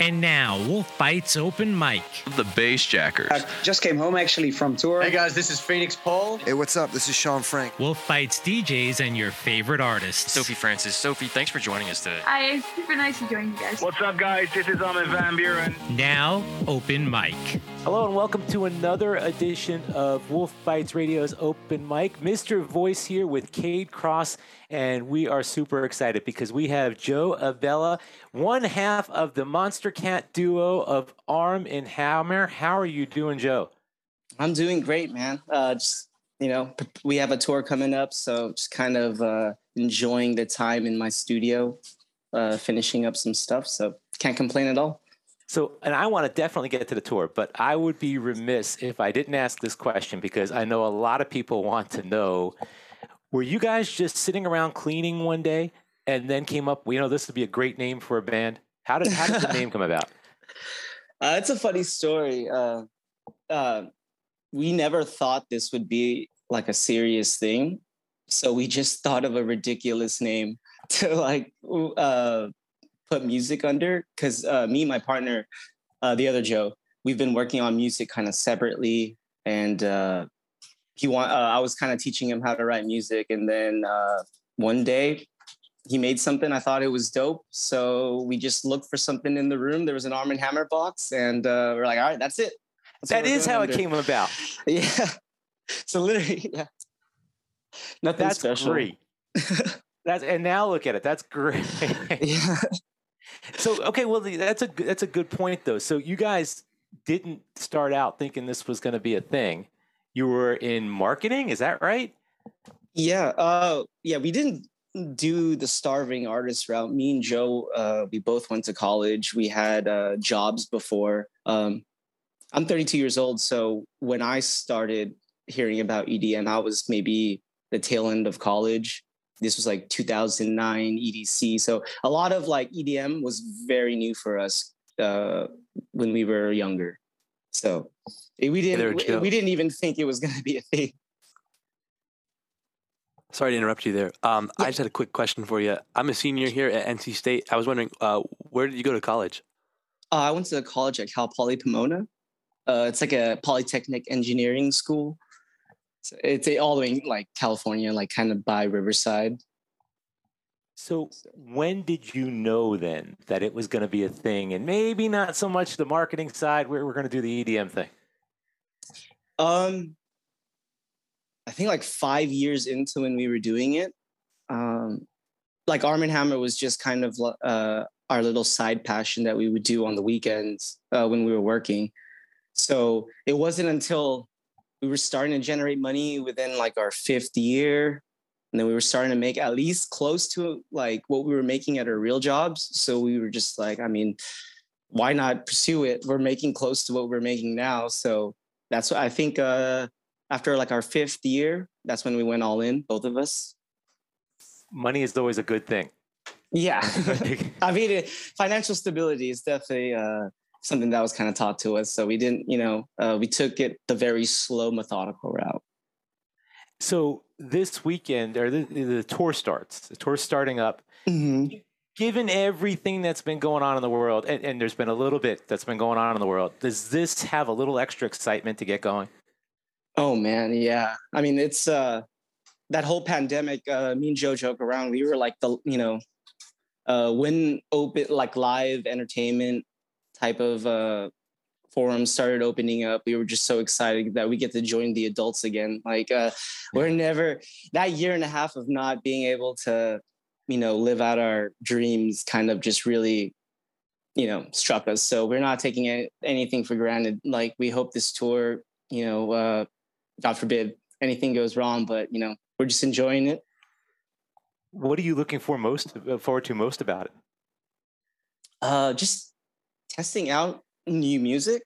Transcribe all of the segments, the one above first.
And now, Wolf Bites Open Mic. The Bassjackers. I just came home actually from tour. Hey guys, this is Phoenix Paul. Hey, what's up? This is Sean Frank. Wolf Bites DJs and your favorite artists. Sophie Francis. Sophie, thanks for joining us today. Hi, it's super nice to join you guys. What's up, guys? This is Armin van Buuren. Now, Open Mic. Hello and welcome to another edition of Wolf Bites Radio's Open Mic. Mr. Voice here with Cade Cross, and we are super excited because we have Joe Avella, one half of the Monster Cat duo of Arm and Hammer. How are you doing, Joe? I'm doing great, man. Uh, just you know, we have a tour coming up, so just kind of uh, enjoying the time in my studio, uh, finishing up some stuff. So can't complain at all. So, and I want to definitely get to the tour, but I would be remiss if I didn't ask this question because I know a lot of people want to know were you guys just sitting around cleaning one day and then came up, you know, this would be a great name for a band? How did, how did the name come about? Uh, it's a funny story. Uh, uh, we never thought this would be like a serious thing. So we just thought of a ridiculous name to like uh, put music under because uh, me and my partner, uh, the other Joe, we've been working on music kind of separately, and uh, he want uh, I was kind of teaching him how to write music, and then uh, one day he made something. I thought it was dope, so we just looked for something in the room. There was an Arm and Hammer box, and uh, we're like, all right, that's it. That's that is how under. it came about. yeah. So literally, yeah. Nothing that's special. great. that's and now look at it. That's great. yeah so okay, well that's a that's a good point though. So you guys didn't start out thinking this was going to be a thing. You were in marketing, is that right? Yeah, uh, yeah. We didn't do the starving artist route. Me and Joe, uh, we both went to college. We had uh, jobs before. Um, I'm 32 years old, so when I started hearing about EDM, I was maybe the tail end of college this was like 2009 EDC. So a lot of like EDM was very new for us uh, when we were younger. So we didn't we, we, didn't even think it was going to be a thing. Sorry to interrupt you there. Um, yeah. I just had a quick question for you. I'm a senior here at NC State. I was wondering, uh, where did you go to college? Uh, I went to college at Cal Poly Pomona. Uh, it's like a polytechnic engineering school. So it's all the way in like California, like kind of by Riverside. So when did you know then that it was going to be a thing, and maybe not so much the marketing side? Where we're going to do the EDM thing. Um, I think like five years into when we were doing it, um, like Arm and Hammer was just kind of uh, our little side passion that we would do on the weekends uh, when we were working. So it wasn't until we were starting to generate money within like our fifth year and then we were starting to make at least close to like what we were making at our real jobs. So we were just like i mean why not pursue it? We're making close to what we're making now. So that's what i think uh after like our fifth year that's when we went all in both of us money is always a good thing yeah i mean it, financial stability is definitely uh something that was kind of taught to us. So we didn't, you know, uh, we took it the very slow, methodical route. So this weekend, or the, the tour starts, the tour starting up. Mm-hmm. Given everything that's been going on in the world, and, and there's been a little bit that's been going on in the world, does this have a little extra excitement to get going? Oh man, yeah. I mean, it's uh that whole pandemic. Uh, me and Joe joke around. We were like the, you know, uh, when open like live entertainment type of uh, forums started opening up, we were just so excited that we get to join the adults again. Like uh, we're never that year and a half of not being able to, you know, live out our dreams kind of just really, you know, struck us. So we're not taking anything for granted. Like we hope this tour, you know, uh, God forbid anything goes wrong, but you know, we're just enjoying it. What are you looking for most uh, forward to most about it? Uh, just testing out new music.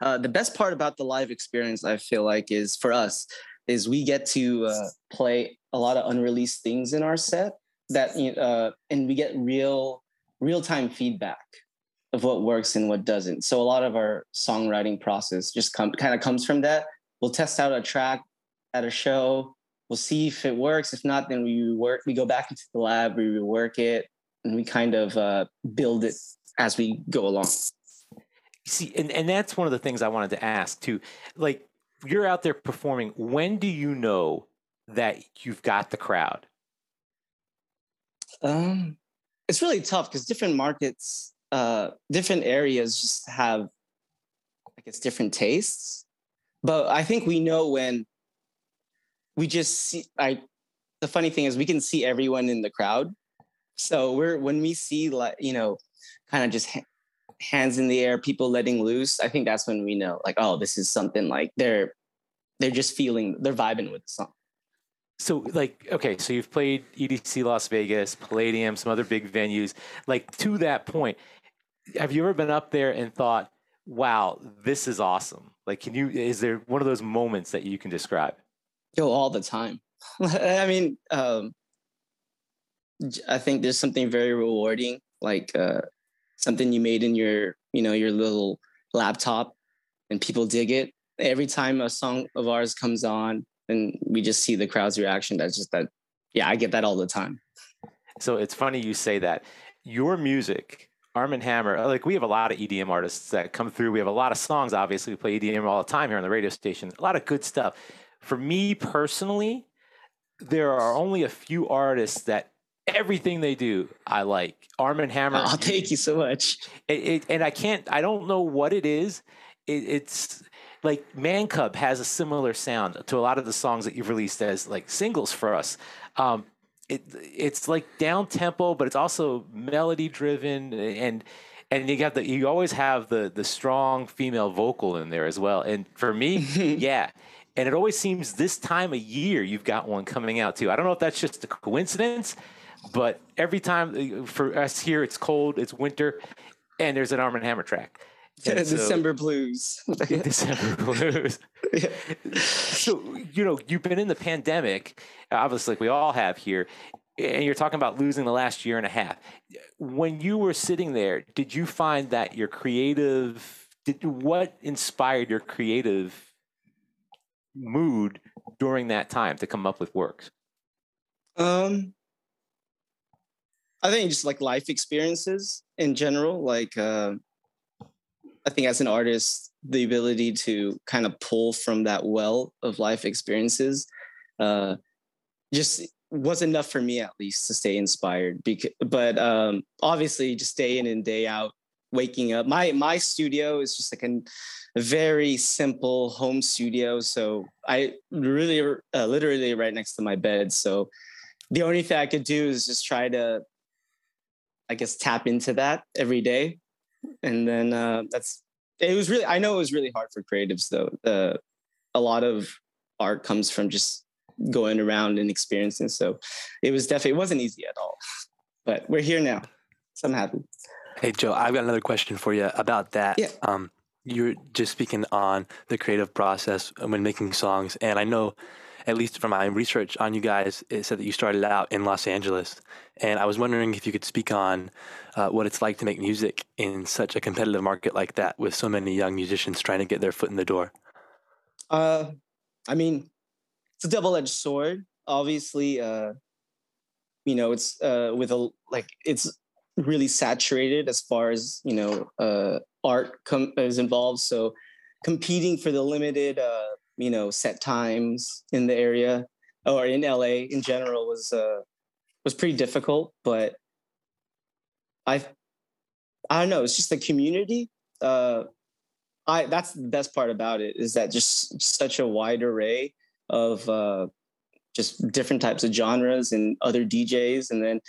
Uh, the best part about the live experience, I feel like, is for us, is we get to uh, play a lot of unreleased things in our set that, uh, and we get real, real time feedback of what works and what doesn't. So a lot of our songwriting process just come kind of comes from that. We'll test out a track at a show. We'll see if it works. If not, then we work. We go back into the lab. We rework it, and we kind of uh, build it as we go along. see, and, and that's one of the things I wanted to ask too. Like, you're out there performing. When do you know that you've got the crowd? Um, it's really tough because different markets, uh, different areas just have, I guess, different tastes. But I think we know when we just see. I the funny thing is we can see everyone in the crowd. So we're when we see like you know, kind of just ha- hands in the air, people letting loose. I think that's when we know like, oh, this is something like they're they're just feeling they're vibing with the song. So, like, okay, so you've played EDC Las Vegas, Palladium, some other big venues. Like, to that point, have you ever been up there and thought, wow, this is awesome? Like, can you, is there one of those moments that you can describe? Yo, all the time. I mean, um, I think there's something very rewarding, like uh, something you made in your, you know, your little laptop and people dig it. Every time a song of ours comes on, and we just see the crowd's reaction. That's just that. Yeah, I get that all the time. So it's funny you say that. Your music, Arm & Hammer, like we have a lot of EDM artists that come through. We have a lot of songs. Obviously, we play EDM all the time here on the radio station. A lot of good stuff. For me personally, there are only a few artists that everything they do I like. Arm & Hammer. Oh, thank you so much. It, it, and I can't. I don't know what it is. It, it's like Man Cub has a similar sound to a lot of the songs that you've released as like singles for us. Um, it it's like down tempo, but it's also melody driven and and you got the you always have the the strong female vocal in there as well. And for me, yeah. And it always seems this time of year you've got one coming out too. I don't know if that's just a coincidence, but every time uh, for us here it's cold, it's winter, and there's an Arm and Hammer track. And December so, blues. December blues. yeah. So, you know, you've been in the pandemic, obviously, like we all have here, and you're talking about losing the last year and a half. When you were sitting there, did you find that your creative, did, what inspired your creative mood during that time to come up with works? Um, I think just like life experiences in general, like, uh, I think as an artist, the ability to kind of pull from that well of life experiences uh, just was enough for me at least to stay inspired. Because, but um, obviously, just day in and day out, waking up. My my studio is just like an, a very simple home studio. So I really, uh, literally, right next to my bed. So the only thing I could do is just try to, I guess, tap into that every day and then uh, that's it was really i know it was really hard for creatives though. Uh, a lot of art comes from just going around and experiencing so it was definitely it wasn't easy at all. But we're here now so i'm happy. Hey joe i've got another question for you about that. Yeah. um, you're just speaking on the creative process when making songs and i know at least from my research on you guys, it said that you started out in Los Angeles. And I was wondering if you could speak on uh, what it's like to make music in such a competitive market like that with so many young musicians trying to get their foot in the door. Uh, I mean, it's a double edged sword. Obviously, uh, you know, it's uh, with a like it's really saturated as far as you know uh, art com- is involved. So competing for the limited uh, you know set times in the area or in LA in general was uh was pretty difficult but I I don't know it's just the community uh I that's the best part about it is that just such a wide array of uh just different types of genres and other DJs and then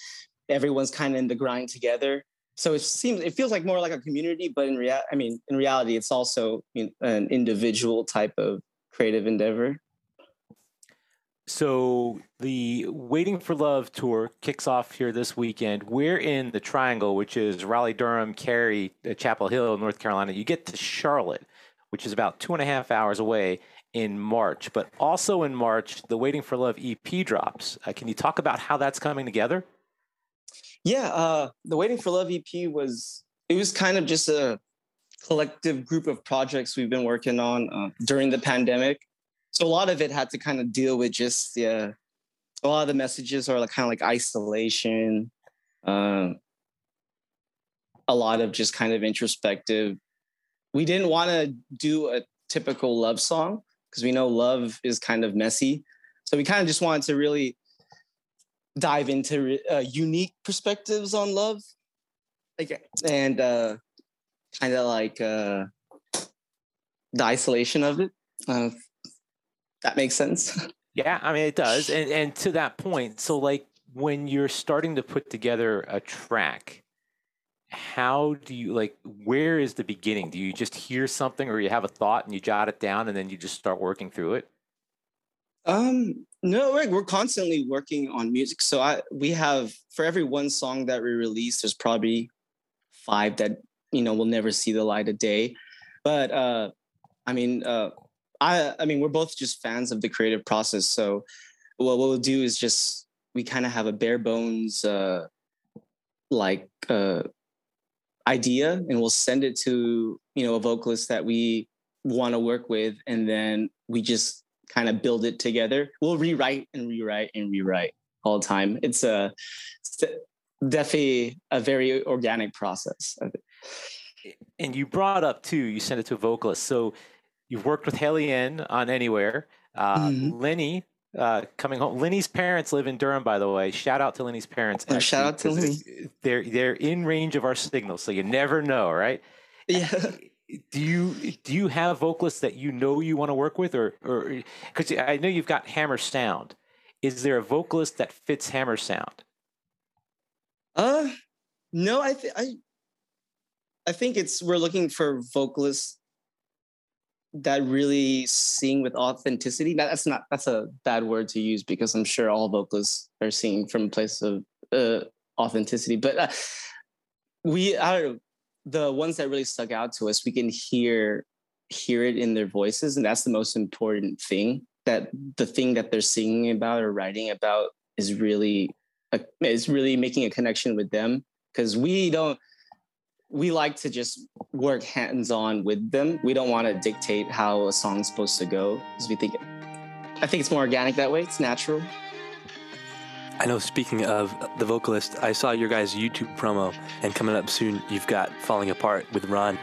everyone's kind of in the grind together. So it seems it feels like more like a community but in real i mean in reality it's also you know, an individual type of creative endeavor. So the Waiting for Love tour kicks off here this weekend. We're in the Triangle, which is Raleigh, Durham, Cary, uh, Chapel Hill, North Carolina. You get to Charlotte, which is about two and a half hours away in March. But also in March, the Waiting for Love EP drops. Uh, can you talk about how that's coming together? Yeah, uh, the Waiting for Love EP was it was kind of just a collective group of projects we've been working on uh, during the pandemic. So a lot of it had to kind of deal with just yeah, a lot of the messages are like kind of like isolation, uh, a lot of just kind of introspective we didn't want to do a typical love song because we know love is kind of messy. So we kind of just wanted to really dive into uh, unique perspectives on love, like and uh, kind of like uh, the isolation of it. Uh, that makes sense. Yeah, I mean it does. And and to that point, so like when you're starting to put together a track, how do you like where is the beginning? Do you just hear something or you have a thought and you jot it down and then you just start working through it? Um, no, we're, we're constantly working on music. So I we have for every one song that we release, there's probably five that you know will never see the light of day. But uh I mean, uh I I mean, we're both just fans of the creative process. So what we'll do is just we kind of have a bare bones uh like uh idea and we'll send it to you know a vocalist that we want to work with and then we just kind of build it together we'll rewrite and rewrite and rewrite all the time it's a it's definitely a very organic process and you brought up too you sent it to a vocalist so you've worked with Helene on anywhere uh, mm-hmm. lenny uh, coming home. Lenny's parents live in Durham, by the way. Shout out to Lenny's parents. Oh, shout out to Lenny. They're they're in range of our signal, so you never know, right? Yeah. Do you do you have vocalists that you know you want to work with, or or because I know you've got Hammer Sound. Is there a vocalist that fits Hammer Sound? Uh, no. I think I. I think it's we're looking for vocalists that really sing with authenticity. Now, That's not that's a bad word to use because I'm sure all vocalists are singing from a place of uh, authenticity. But uh, we, know, the ones that really stuck out to us, we can hear hear it in their voices, and that's the most important thing. That the thing that they're singing about or writing about is really a, is really making a connection with them because we don't we like to just work hands on with them. We don't want to dictate how a song's supposed to go because we think, I think it's more organic that way. It's natural. I know, speaking of the vocalist, I saw your guys' YouTube promo, and coming up soon, you've got Falling Apart with Ron.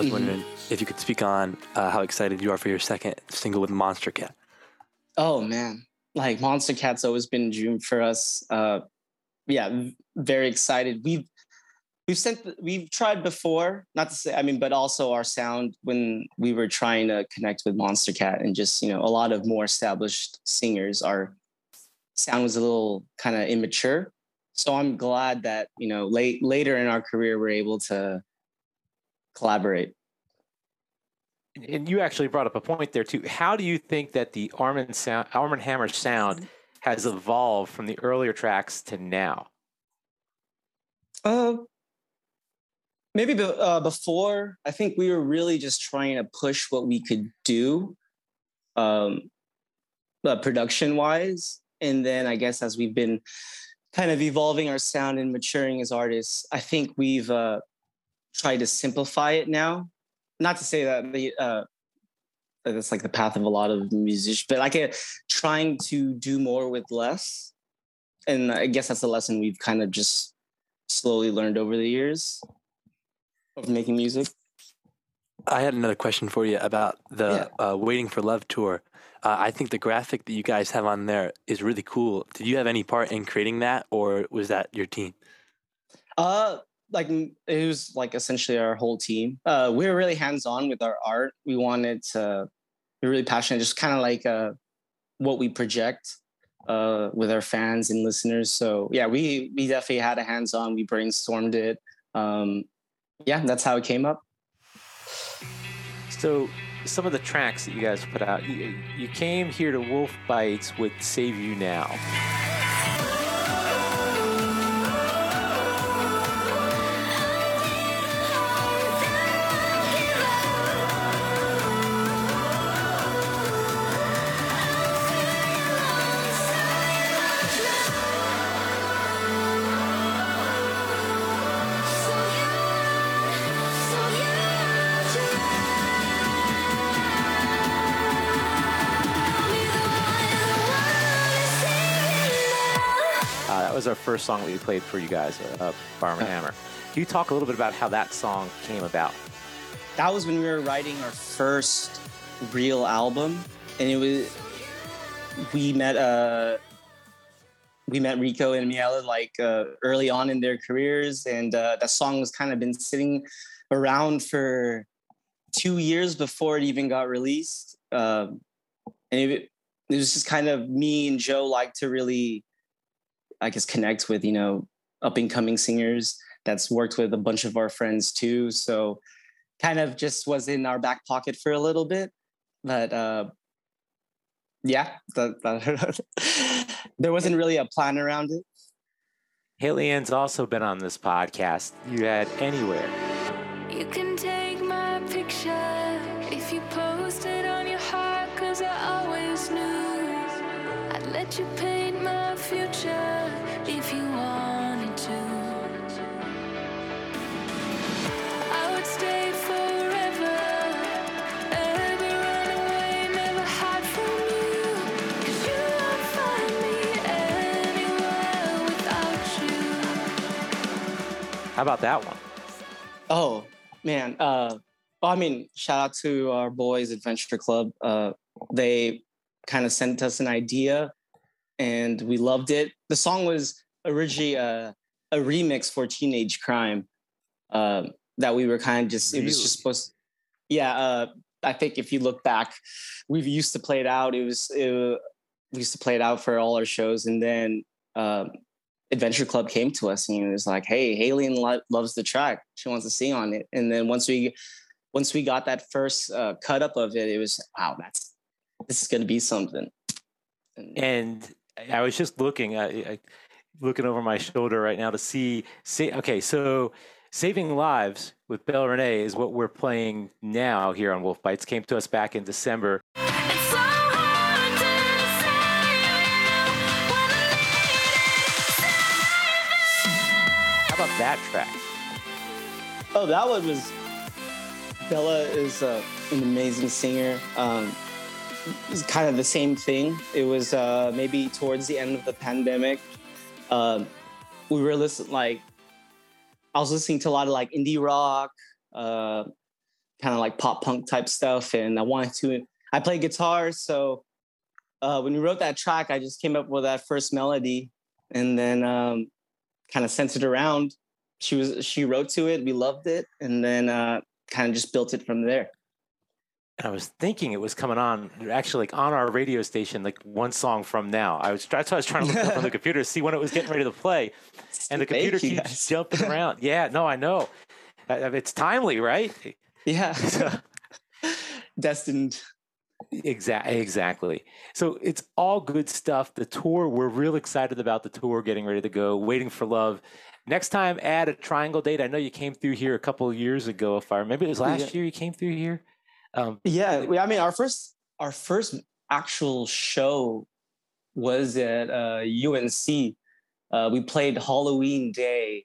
Was mm-hmm. wondering if you could speak on uh, how excited you are for your second single with Monstercat. Oh man, like Monstercat's always been a dream for us. Uh, yeah, very excited. We've we've sent we've tried before, not to say I mean, but also our sound when we were trying to connect with Monstercat and just you know a lot of more established singers, our sound was a little kind of immature. So I'm glad that you know late later in our career we're able to collaborate. And you actually brought up a point there too. How do you think that the Arm & sound, Arm & Hammer sound has evolved from the earlier tracks to now? Uh, maybe be, uh, before. I think we were really just trying to push what we could do, um, uh, production wise. And then I guess as we've been kind of evolving our sound and maturing as artists, I think we've uh, try to simplify it now. Not to say that the uh, that's like the path of a lot of musicians, but like a, trying to do more with less. And I guess that's a lesson we've kind of just slowly learned over the years of making music. I had another question for you about the yeah. uh, Waiting for Love tour. Uh, I think the graphic that you guys have on there is really cool. Did you have any part in creating that, or was that your team? Uh, like it was like essentially our whole team. Uh, we were really hands on with our art. We wanted to be really passionate, just kind of like uh, what we project uh, with our fans and listeners. So yeah, we we definitely had a hands on. We brainstormed it. Um, yeah, that's how it came up. So some of the tracks that you guys put out, you, you came here to Wolf Bites with "Save You Now." Was our first song that we played for you guys, uh, Arm and Hammer. Can you talk a little bit about how that song came about? That was when we were writing our first real album, and it was we met uh we met Rico and Miella like uh, early on in their careers, and uh, that song was kind of been sitting around for two years before it even got released. Um, and it, it was just kind of me and Joe like to really, I guess, connect with you know up and coming singers. That's worked with a bunch of our friends too. So kind of just was in our back pocket for a little bit, but uh, yeah, that, that there wasn't really a plan around it. Haley Ann's also been on this podcast. You had anywhere. You can How about that one? Oh man, uh, well, I mean, shout out to our boys Adventure Club. Uh, they kind of sent us an idea, and we loved it. The song was originally a, a remix for Teenage Crime uh, that we were kind of just. It was just supposed. Yeah, uh, I think if you look back, we used to play it out. It was it, we used to play it out for all our shows, and then. Um, Adventure Club came to us and he was like, "Hey, Haley lo- loves the track. She wants to sing on it." And then once we once we got that first uh, cut up of it, it was wow, that's this is going to be something. And, And I was just looking, looking over my shoulder right now to see. See, okay, so "Saving Lives" with Belle Renee is what we're playing now here on Wolf Bites. Came to us back in December. That track? oh, that one was Bella is uh, an amazing singer. Um, it's kind of the same thing. It was uh, maybe towards the end of the pandemic. Um, we were listening like I was listening to a lot of like indie rock, uh, kind of like pop punk type stuff, and I wanted to. I play guitar, so uh, when we wrote that track, I just came up with that first melody, and then um, kind of sent it around. She was she wrote to it. We loved it, and then uh, kind of just built it from there. And I was thinking it was coming on, actually, like on our radio station, like one song from now. I was that's why I was trying to look up on the computer to see when it was getting ready to play, and the computer keeps guys. jumping around. Yeah, no, I know. It's timely, right? Yeah, destined. Exactly. Exactly. So it's all good stuff. The tour, we're real excited about the tour, getting ready to go. Waiting for love. Next time, add a triangle date. I know you came through here a couple of years ago. If I remember. it was last Yeah. year you came through here. Um, Yeah, we, I mean, our first our first actual show was at uh, UNC. Uh, we played Halloween Day,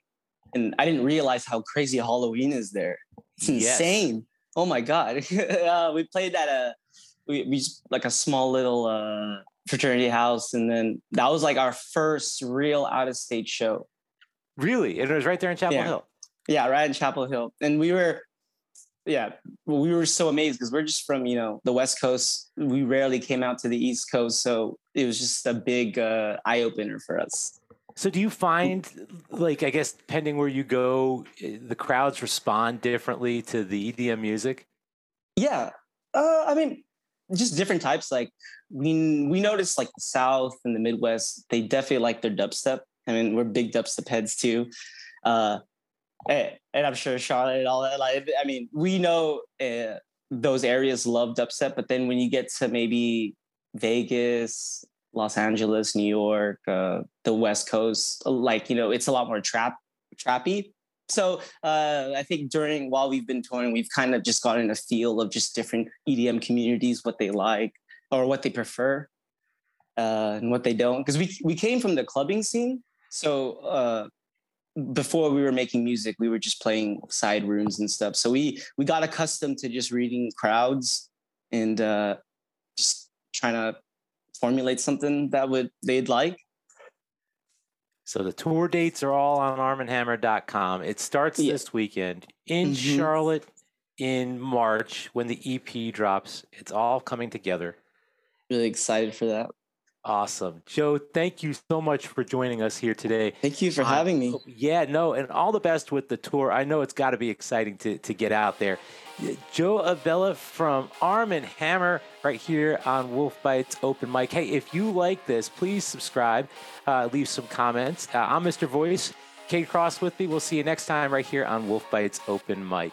and I didn't realize how crazy Halloween is there. It's Yes. insane. Oh my god! uh, we played at a we, we just- like a small little uh, fraternity house, and then that was like our first real out of state show. Really, and it was right there in Chapel Yeah. Hill. Yeah, right in Chapel Hill, and we were, yeah, we were so amazed because we're just from you know the West Coast. We rarely came out to the East Coast, so it was just a big uh, eye opener for us. So do you find, like, I guess, depending where you go, eh, the crowds respond differently to the EDM music? Yeah, uh, I mean, just different types. Like we we noticed like the South and the Midwest, they definitely like their dubstep. I mean, we're big dubstep heads too. Uh, and, and I'm sure Charlotte and all that. Like, I mean, we know uh, those areas love dubstep, but then when you get to maybe Vegas, Los Angeles, New York, uh, the West Coast, like you know, it's a lot more trap trappy. So uh, I think during while we've been touring, we've kind of just gotten a feel of just different EDM communities, what they like or what they prefer, uh, and what they don't. Because we we came from the clubbing scene, so uh, before we were making music, we were just playing side rooms and stuff. So we we got accustomed to just reading crowds and uh, just trying to formulate something that would they'd like. So the tour dates are all on armandhammer.com. It starts Yeah. this weekend in Mhm. Charlotte in March when the EP drops. It's all coming together. Really excited for that. Awesome. Joe, thank you so much for joining us here today. Thank you for having me. Yeah, no, and all the best with the tour. I know it's got to be exciting to, to get out there. Joe Avella from Arm and Hammer right here on Wolf Bites Open Mic. Hey, if you like this, please subscribe, uh, leave some comments. Uh, I'm Mr. Voice. Kate Cross with me. We'll see you next time right here on Wolf Bites Open Mic.